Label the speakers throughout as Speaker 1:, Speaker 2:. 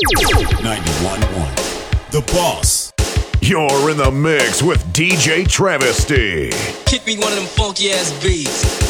Speaker 1: 91.1 The Boss.
Speaker 2: You're in the mix with DJ Travesty.
Speaker 3: Kick me one of them funky ass beats.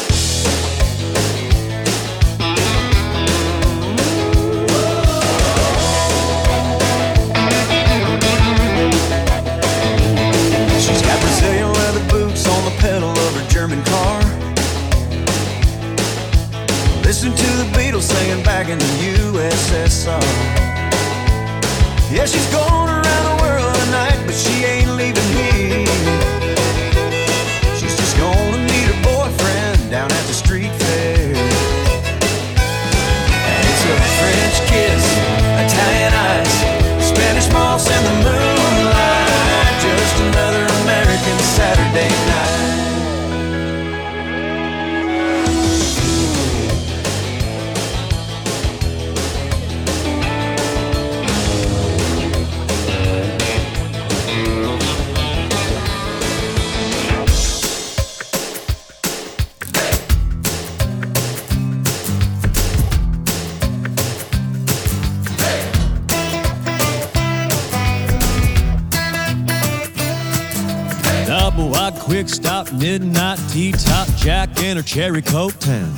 Speaker 4: In her
Speaker 5: cherry coke town.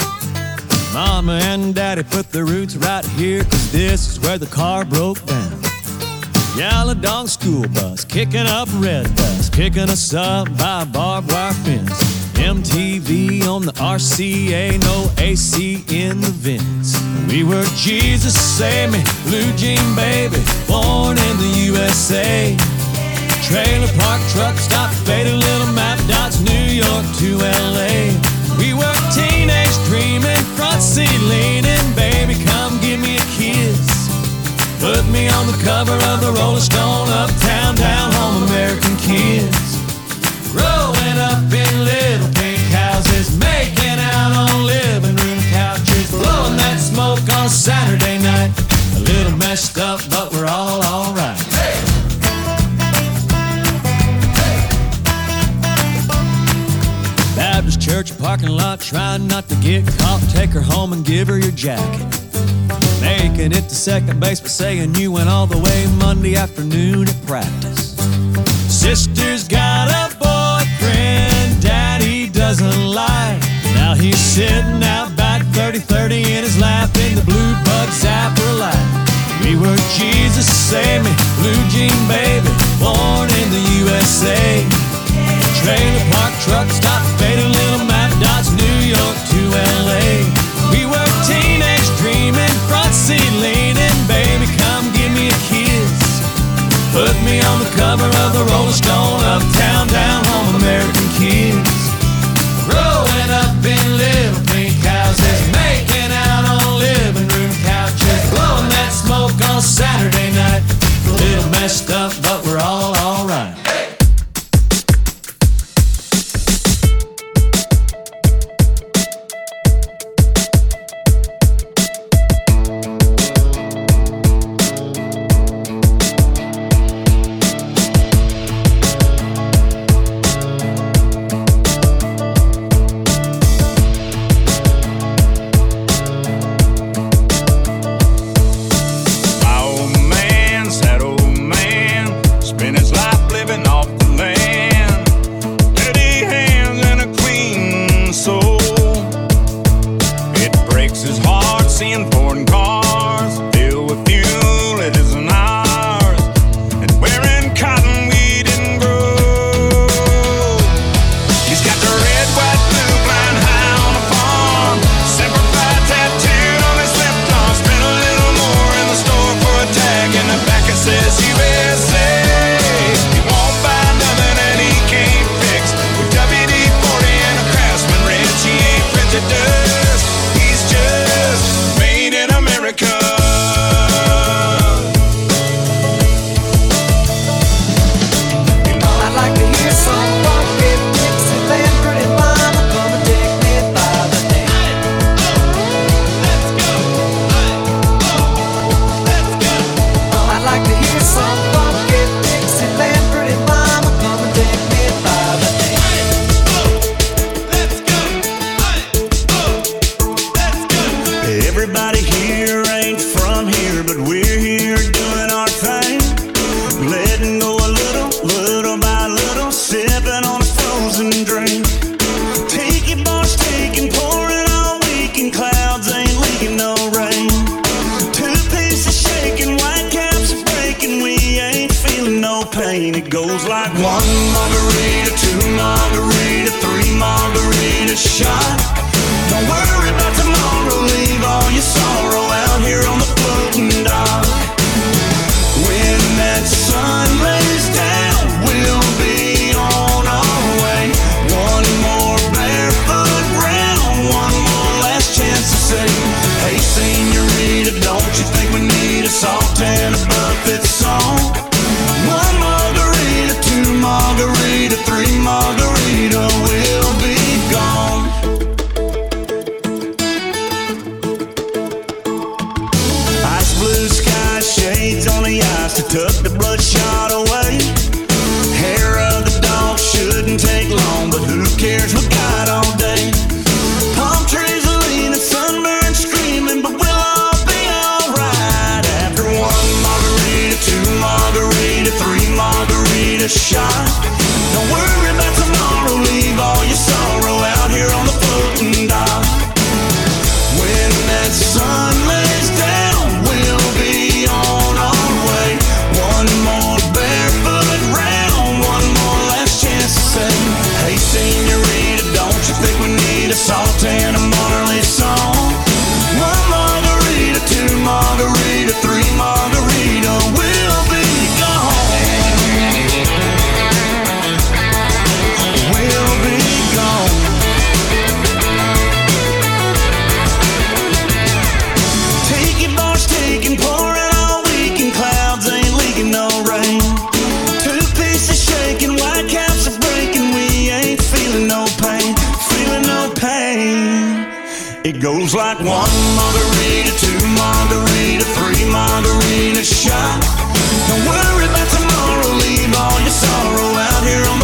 Speaker 5: Mama and daddy put their roots right here, cause this is where the car broke down. Yellow dog school bus, kicking up red bus, picking us up by barbed wire fence. MTV on the RCA, no AC in the vents. We were Jesus save me, blue jean baby, born in the USA. Trailer park truck stop, faded little map dots, New York to LA. We were teenage dreaming, front seat leaning, baby, come give me a kiss. Put me on the cover of the Rolling Stone, uptown, down home, American kids. Growing up in little pink houses, making out on living room couches, blowing that smoke on Saturday night. A little messed up, but parking lot, trying not to get caught. Take her home and give her your jacket. Making it to second base, but saying you went all the way Monday afternoon at practice. Sister's got a boyfriend, daddy doesn't like. Now he's sitting out back 30 30 in his lap in the blue bug zapper light. We were Jesus save me, blue jean baby, born in the USA. Trailer park truck stop, faded little map dots, New York to LA. We were teenage dreaming, front seat leaning, baby, come give me a kiss. Put me on the cover of the Rolling Stone, uptown, down home, American kids. Growing up in little pink houses, making out on living room couches, blowing that smoke on Saturday night. A little messed up, pain, it goes
Speaker 4: like one margarita, two margarita, three margarita shot. Don't worry about tomorrow, leave all your sorrow out here on the floating dock. When that sun lays down, we'll be on our way. One more barefoot round, one more last chance to say, Hey, senorita, don't you think we need a salt and a goes like one margarita, two margarita, three margarita shot. Don't worry about tomorrow, leave all your sorrow out here on the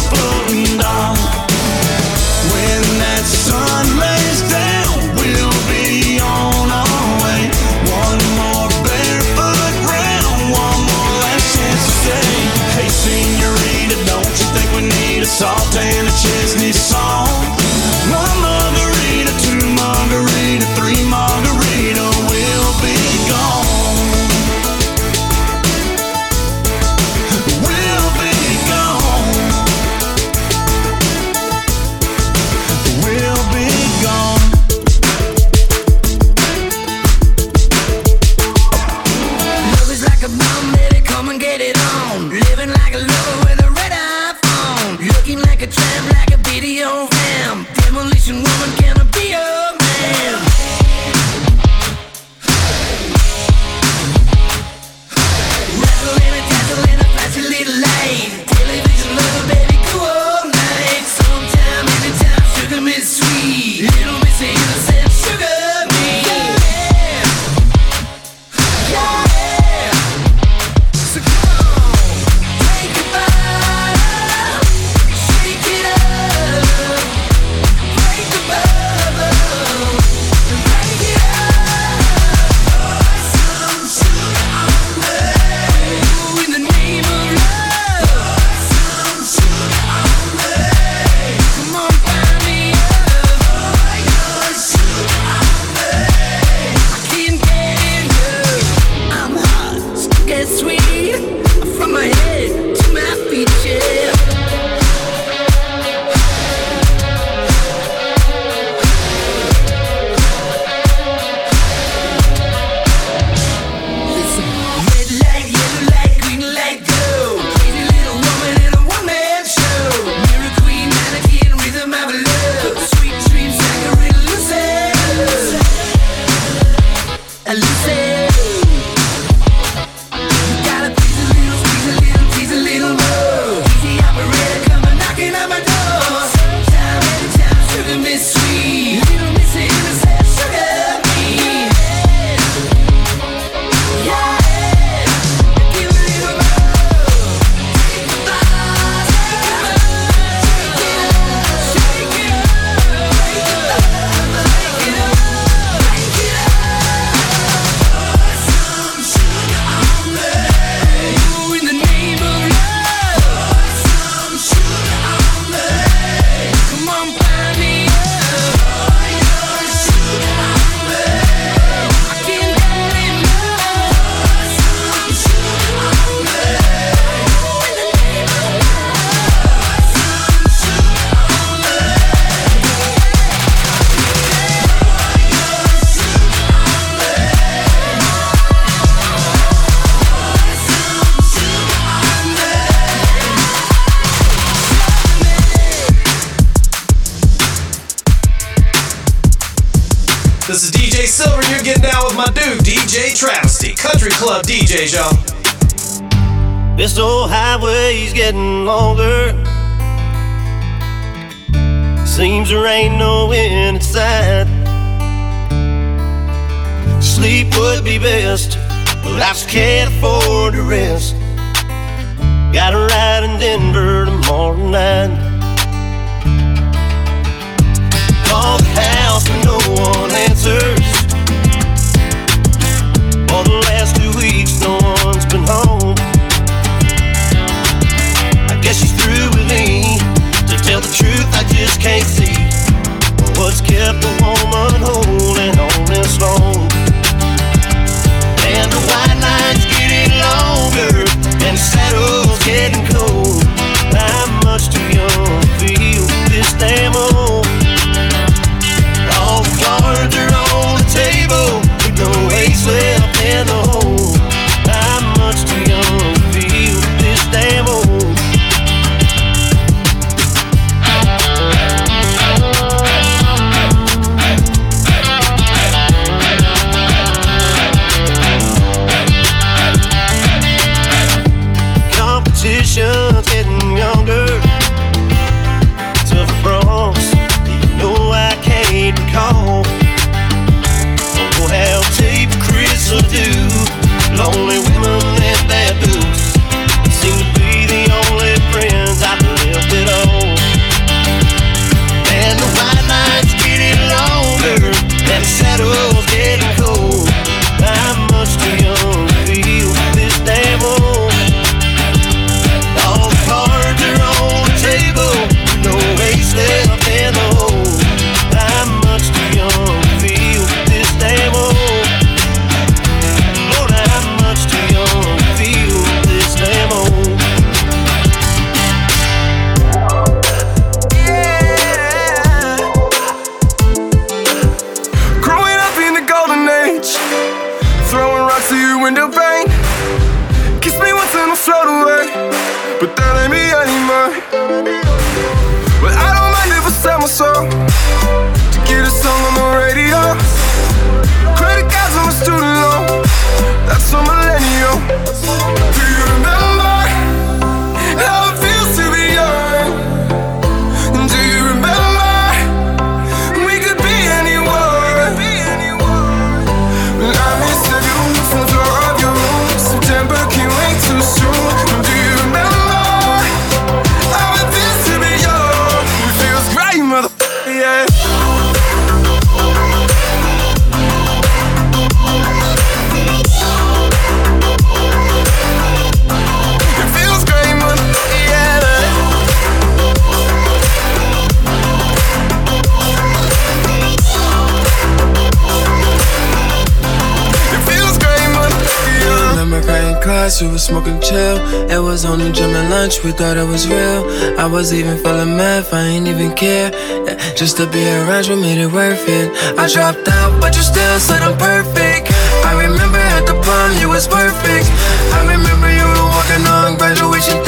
Speaker 3: my dude, DJ Travesty, Country Club DJs, y'all.
Speaker 6: This old highway's getting longer. Seems there ain't no end in sight. Sleep would be best, but I just can't afford to rest. Got a ride in Denver tomorrow night. Call the house, but no one answers. For the last two weeks, no one's been home. I guess she's through with me. To tell the truth, I just can't see what's kept a woman holding on this long. And the white line's getting longer, and the saddle's getting cold. I'm much too young to feel this damn old. The
Speaker 7: lunch, we thought it was real. I was even feeling math, I ain't even care. Yeah, just to be around you made it worth it. I dropped out, but you still said I'm perfect. I remember at the prom, you was perfect. I remember you were walking on graduation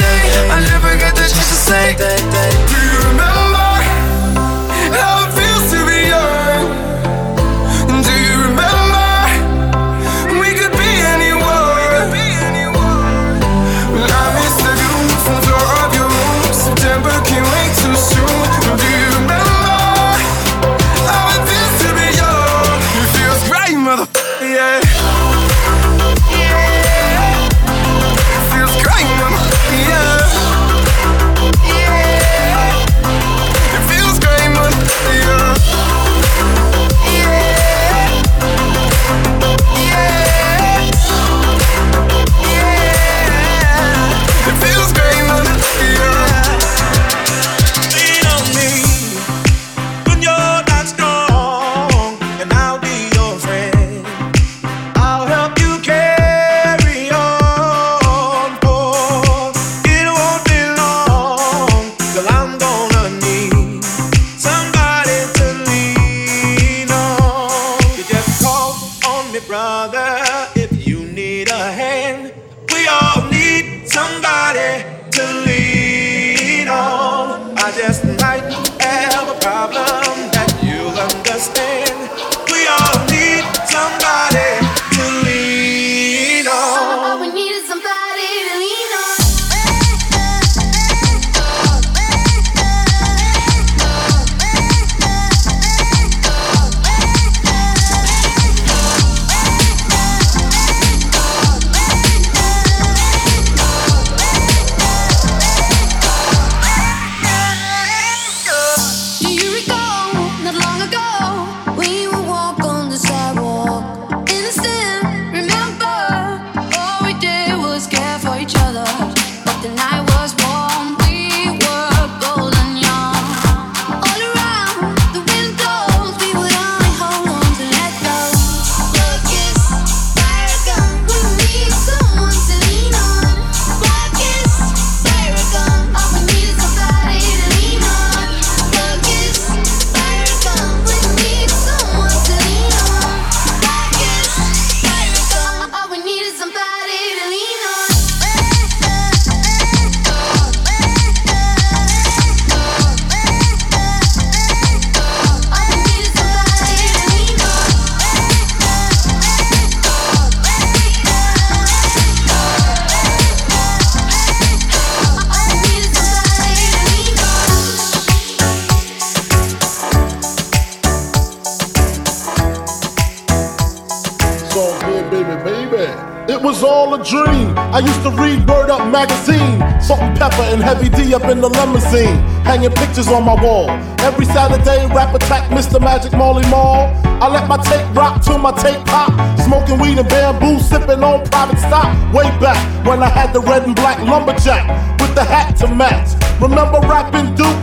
Speaker 8: Heavy D up in the limousine, hanging pictures on my wall. Every Saturday, rap attack, Mr. Magic Marley Marl. I let my tape rock till my tape pop, smoking weed and bamboo, sipping on private stock. Way back when I had the red and black lumberjack with the hat to match. Remember rapping Duke?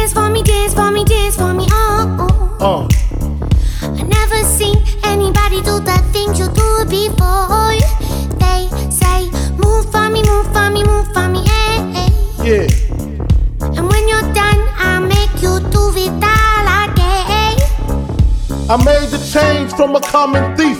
Speaker 9: Dance for me, dance for me, dance for me, oh.
Speaker 8: Uh.
Speaker 9: I never seen anybody do the things you do before. They say, move for me, move for me, move for me, eh, eh.
Speaker 8: Yeah.
Speaker 9: And when you're done, I'll make you do it all again.
Speaker 8: I made the change from a common thief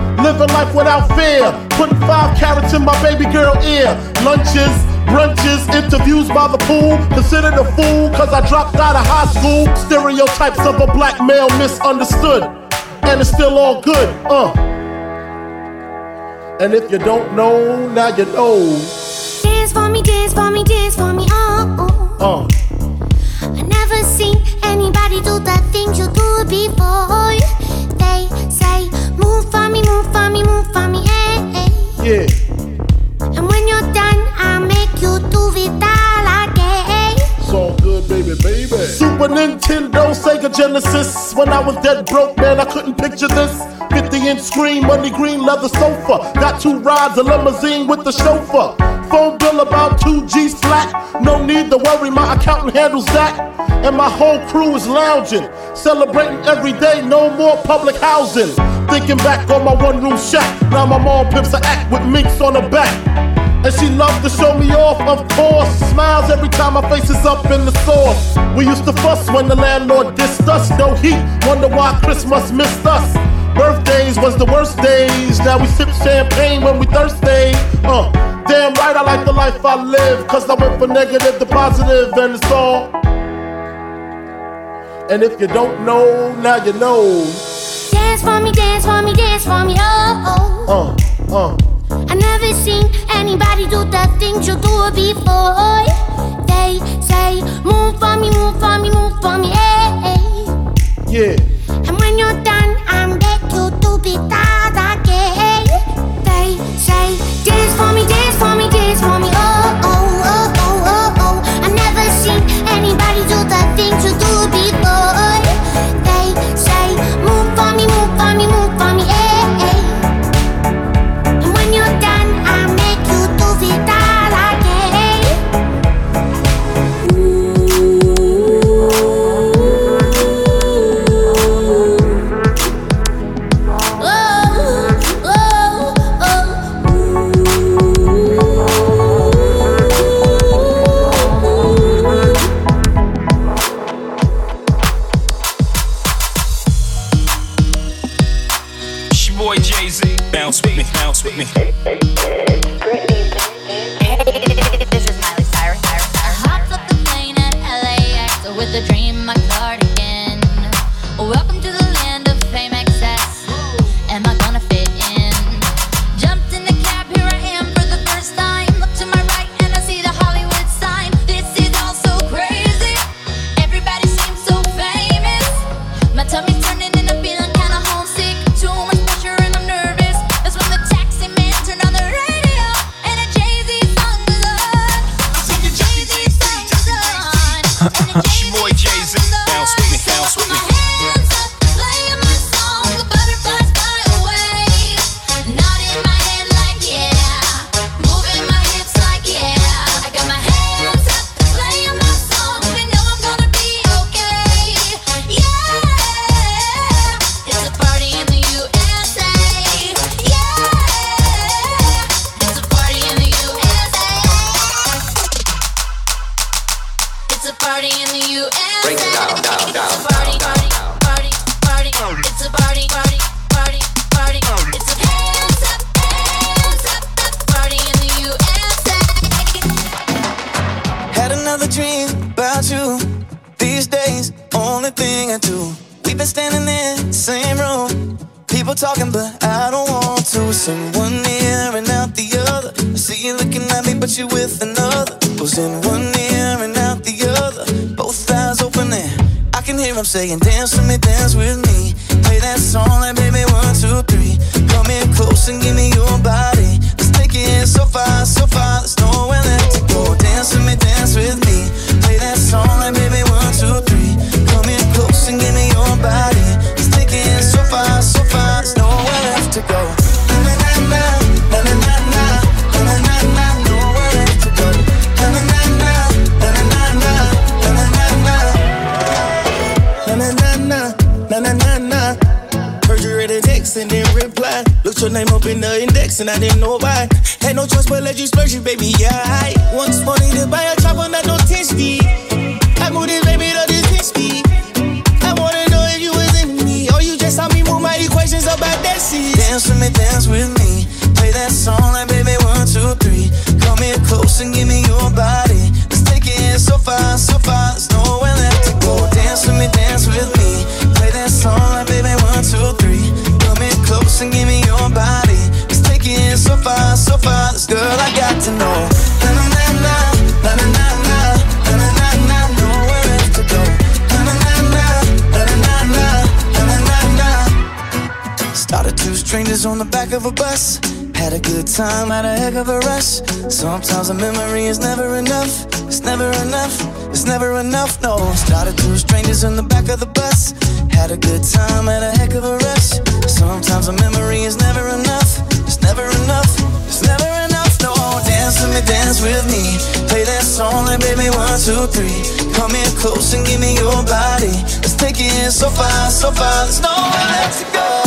Speaker 8: Living life without fear, putting five carats in my baby girl ear. Lunches, brunches, interviews by the pool. Considered a fool cause I dropped out of high school. Stereotypes of a black male misunderstood. And it's still all good, uh. And if you don't know, now you know.
Speaker 9: Dance for me, dance for me, dance for me, oh.
Speaker 8: Uh.
Speaker 9: I never seen anybody do the things you do before. They say, move for me, move for me, move for me, eh, eh.
Speaker 8: Yeah,
Speaker 9: And when you're done, I'll make you do it all again.
Speaker 8: it's all good, baby, baby. Super Nintendo, Sega Genesis. When I was dead broke, man, I couldn't picture this. 50 inch screen, money green leather sofa. Got two rides, a limousine with the chauffeur. Phone bill about 2G flat. No need to worry, my accountant handles that. And my whole crew is lounging, celebrating every day, no more public housing. Thinking back on my one room shack, now my mom pimps a act with minks on her back. And she loved to show me off, of course. Smiles every time my face is up in the Source. We used to fuss when the landlord dissed us. No heat, wonder why Christmas missed us. Birthdays was the worst days. Now we sip champagne when we thirsty. Uh, damn right, I like the life I live. Cause I went from negative to positive, and it's all. And if you don't know, now you know.
Speaker 9: Dance for me, dance for me, dance for me, oh. oh.
Speaker 8: Uh, uh.
Speaker 9: I never seen anybody do the things you do before. They say, move for me, move for me, move for me, eh, eh.
Speaker 8: Yeah.
Speaker 9: And when you're done, I'll make you do it again. They say, dance for me, dance
Speaker 10: saying, Dance with me, dance with me. Play that song like baby, one, two, three. Come here close and give me your body. Let's take it so far, so far In the index and I didn't know why. Had no choice but let you splurge it, baby. Yeah, I once wanted to buy a chopper, not no 10 speed. I moved it, baby, to this 10. I wanna know if you was in me, or you just saw me move my equations about that seat. Dance with me, dance with me. Play that song like baby, one, two, three. Call me close and give me your body was on the back of a bus. Had a good time, had a heck of a rush. Sometimes a memory is never enough. It's never enough. It's never enough. No, started two strangers in the back of the bus. Had a good time, had a heck of a rush. Sometimes a memory is never enough. It's never enough. It's never enough. No, dance with me, dance with me. Play that song, and baby, one, two, three. Come here close and give me your body. Let's take it so far, so far. There's nowhere to go.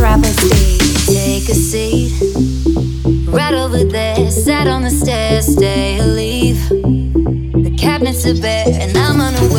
Speaker 11: Take a seat right over there. Sat on the stairs, stay or leave. The cabinets are bare, and I'm on the.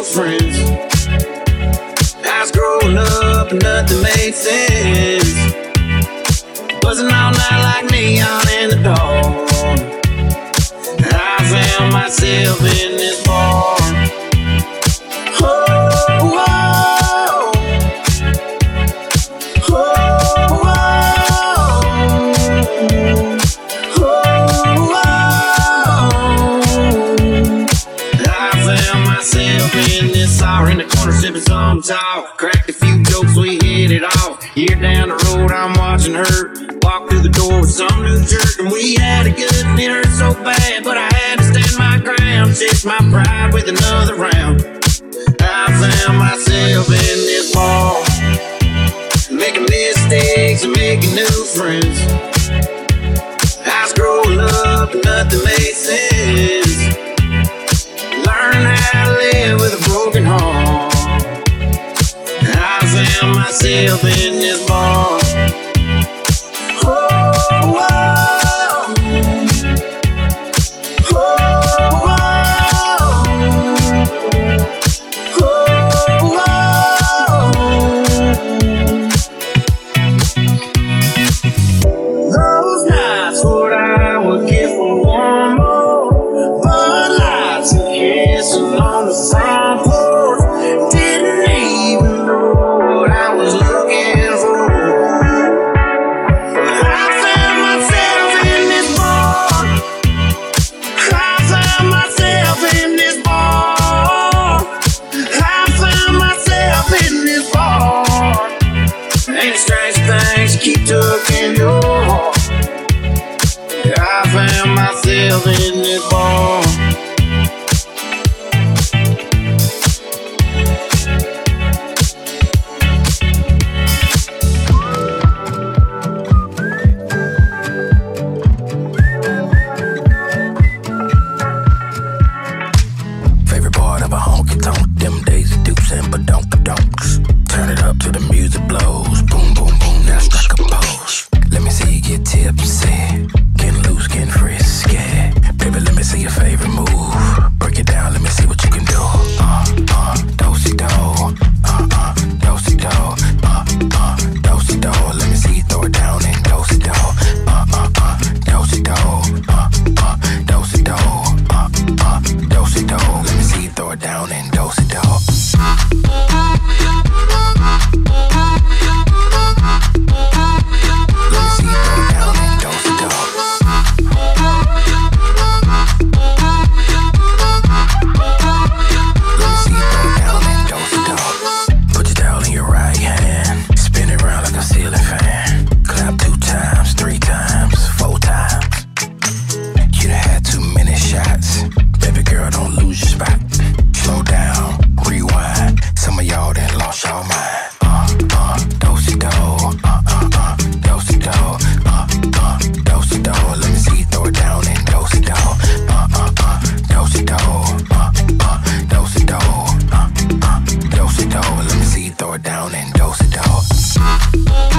Speaker 12: New friends. I was growing up and nothing made sense. Buzzing all night like neon in the dark. I found myself in this bar. Sipping some talk. Cracked a few jokes, we hit it off. Year down the road, I'm watching her walk through the door with some new jerk, and we had a good it hurt so bad, but I had to stand my ground, chase my pride with another round. I found myself in this bar, making mistakes and making new friends. I growing up and nothing made sense. Myself in this bar. Keep tugging your heart. I found myself in this bar.
Speaker 13: down and dose it
Speaker 14: out.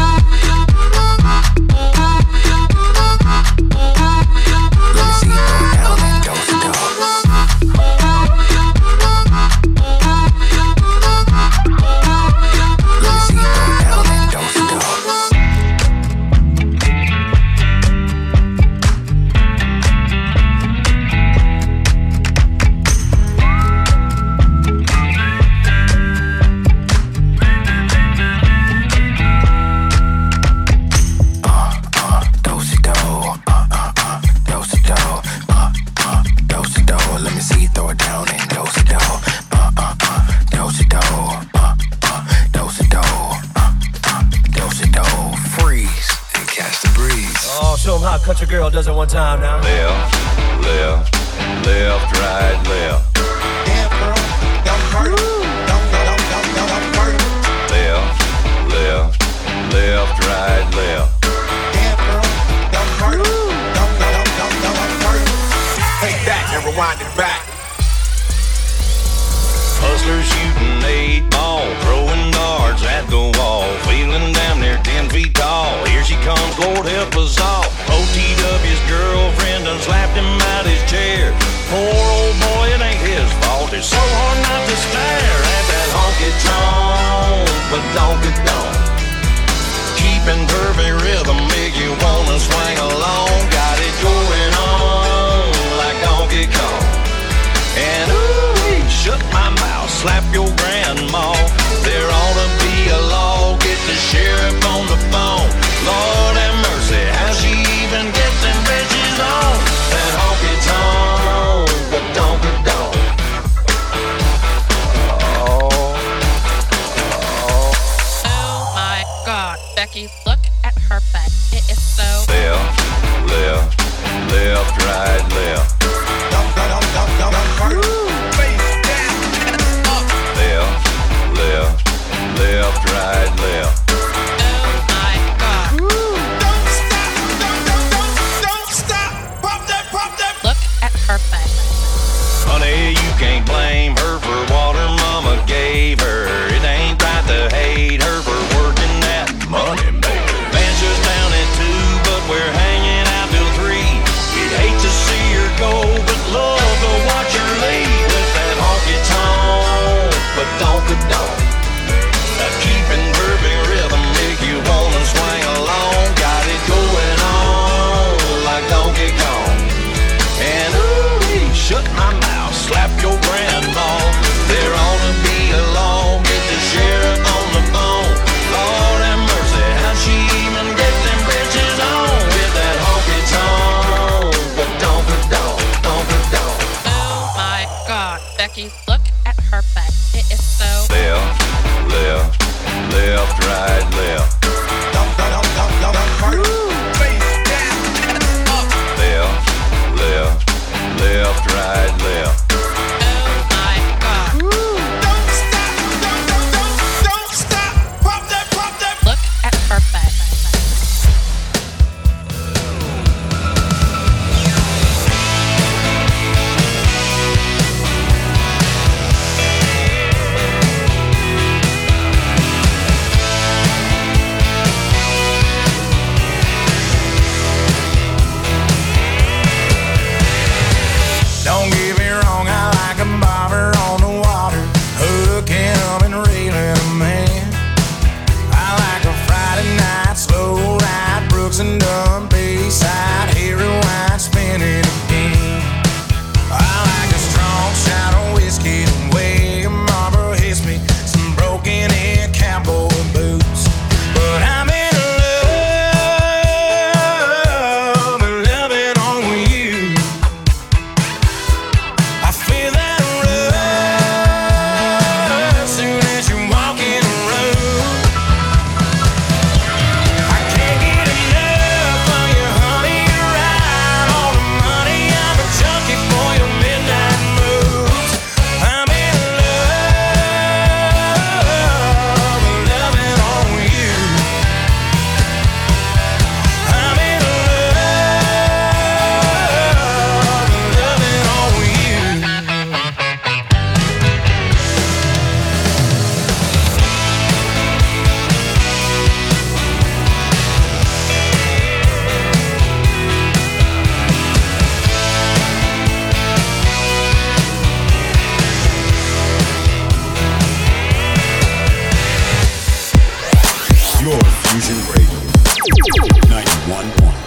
Speaker 14: one,
Speaker 15: one.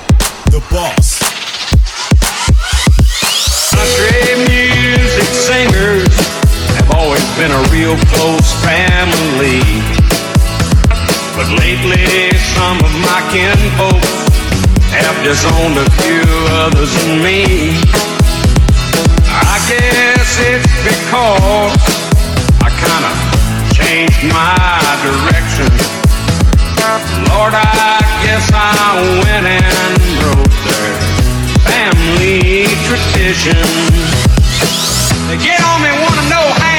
Speaker 15: The
Speaker 1: boss.
Speaker 16: Country music singers have always been a real close family. But lately, some of my kinfolk have disowned a few others than me. I guess it's because I kinda changed my direction. Lord, I guess I went and broke their
Speaker 17: family tradition. They get on me, wanna know
Speaker 16: how.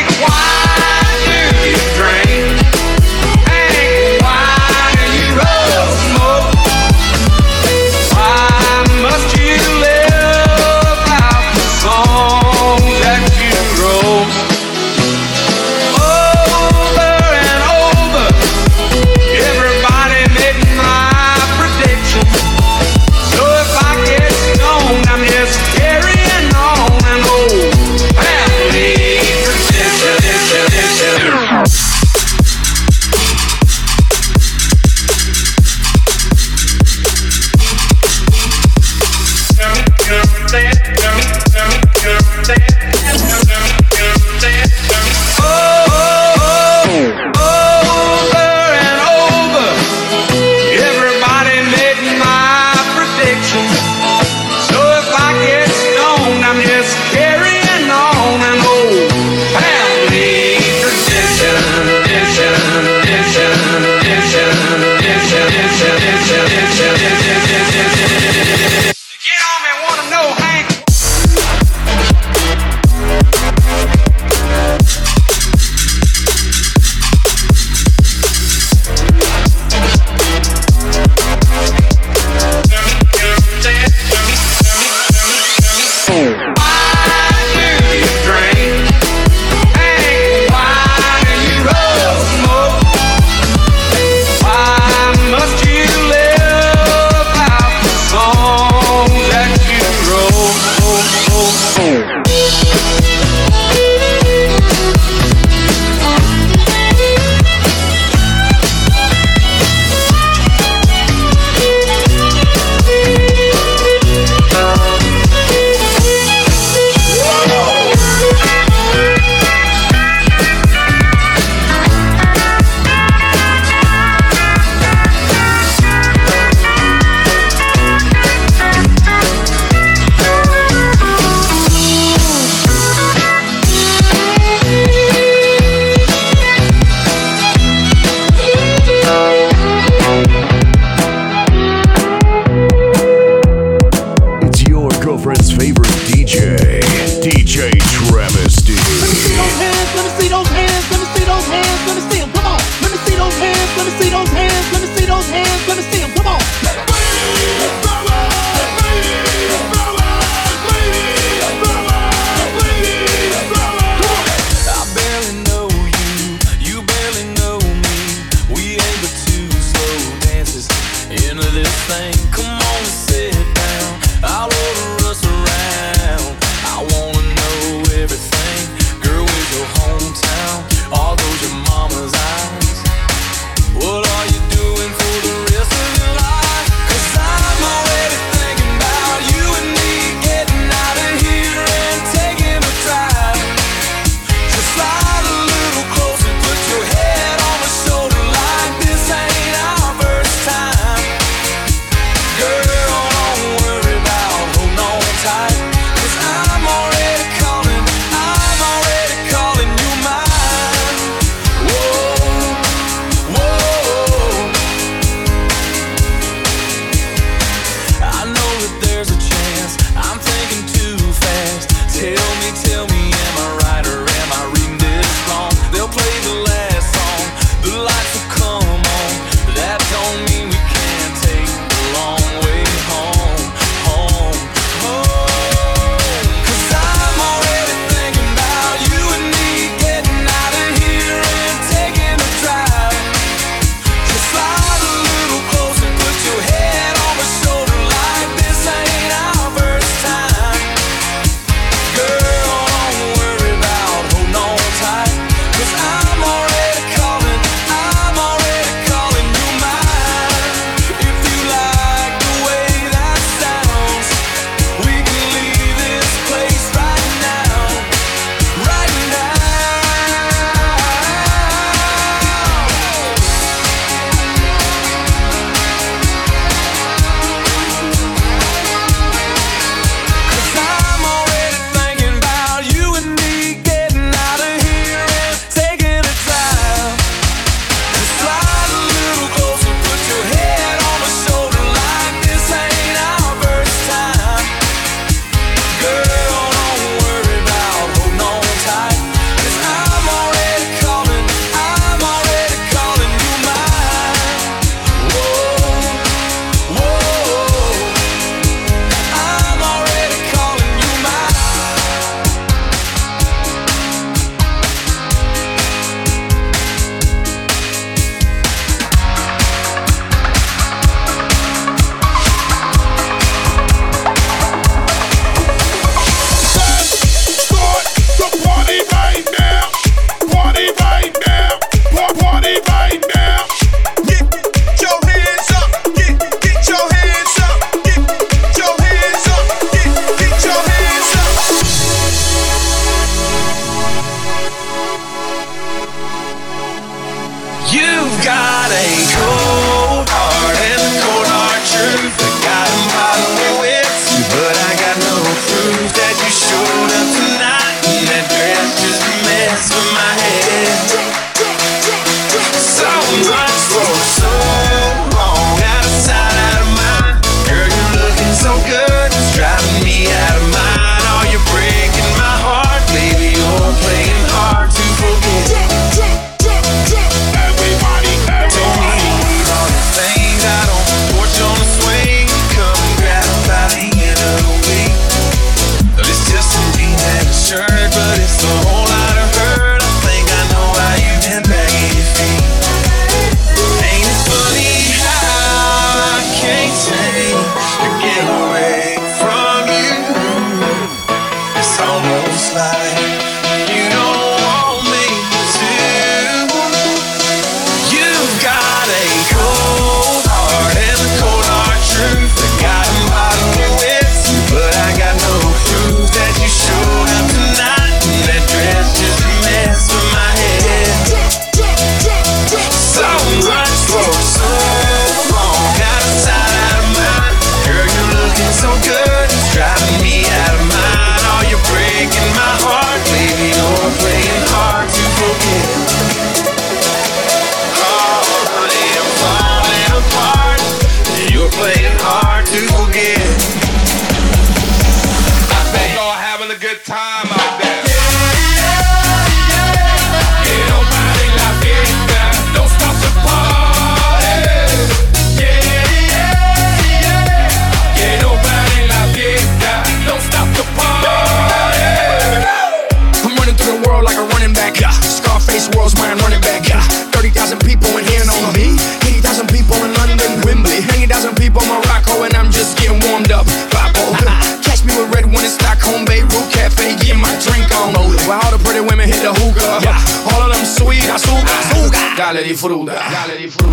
Speaker 16: galera
Speaker 18: i
Speaker 19: fruda. Galera
Speaker 20: de fruda.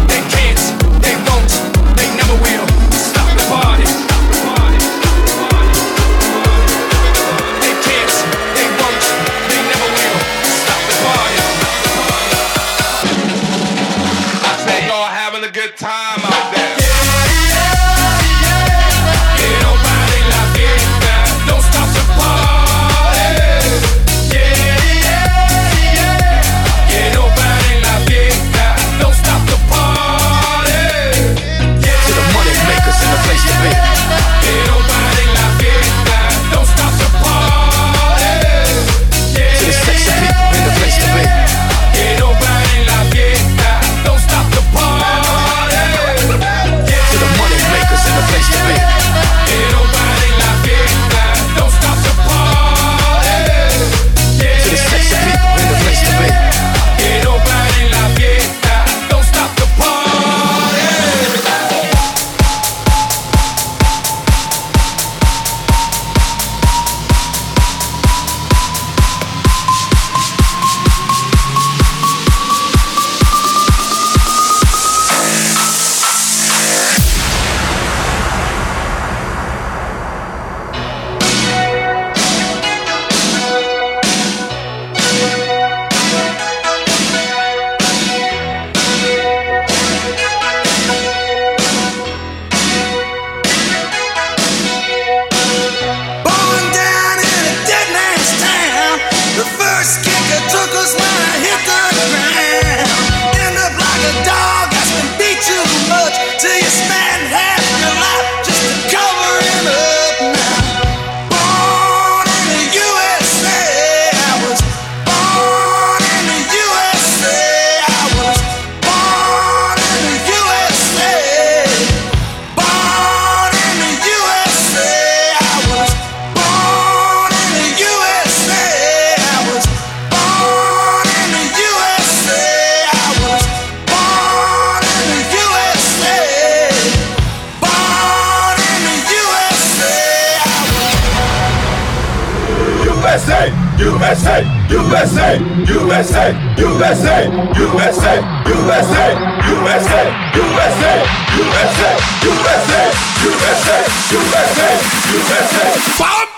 Speaker 20: USA, USA, USA, USA, USA, USA, USA, USA, USA, USA, USA, USA.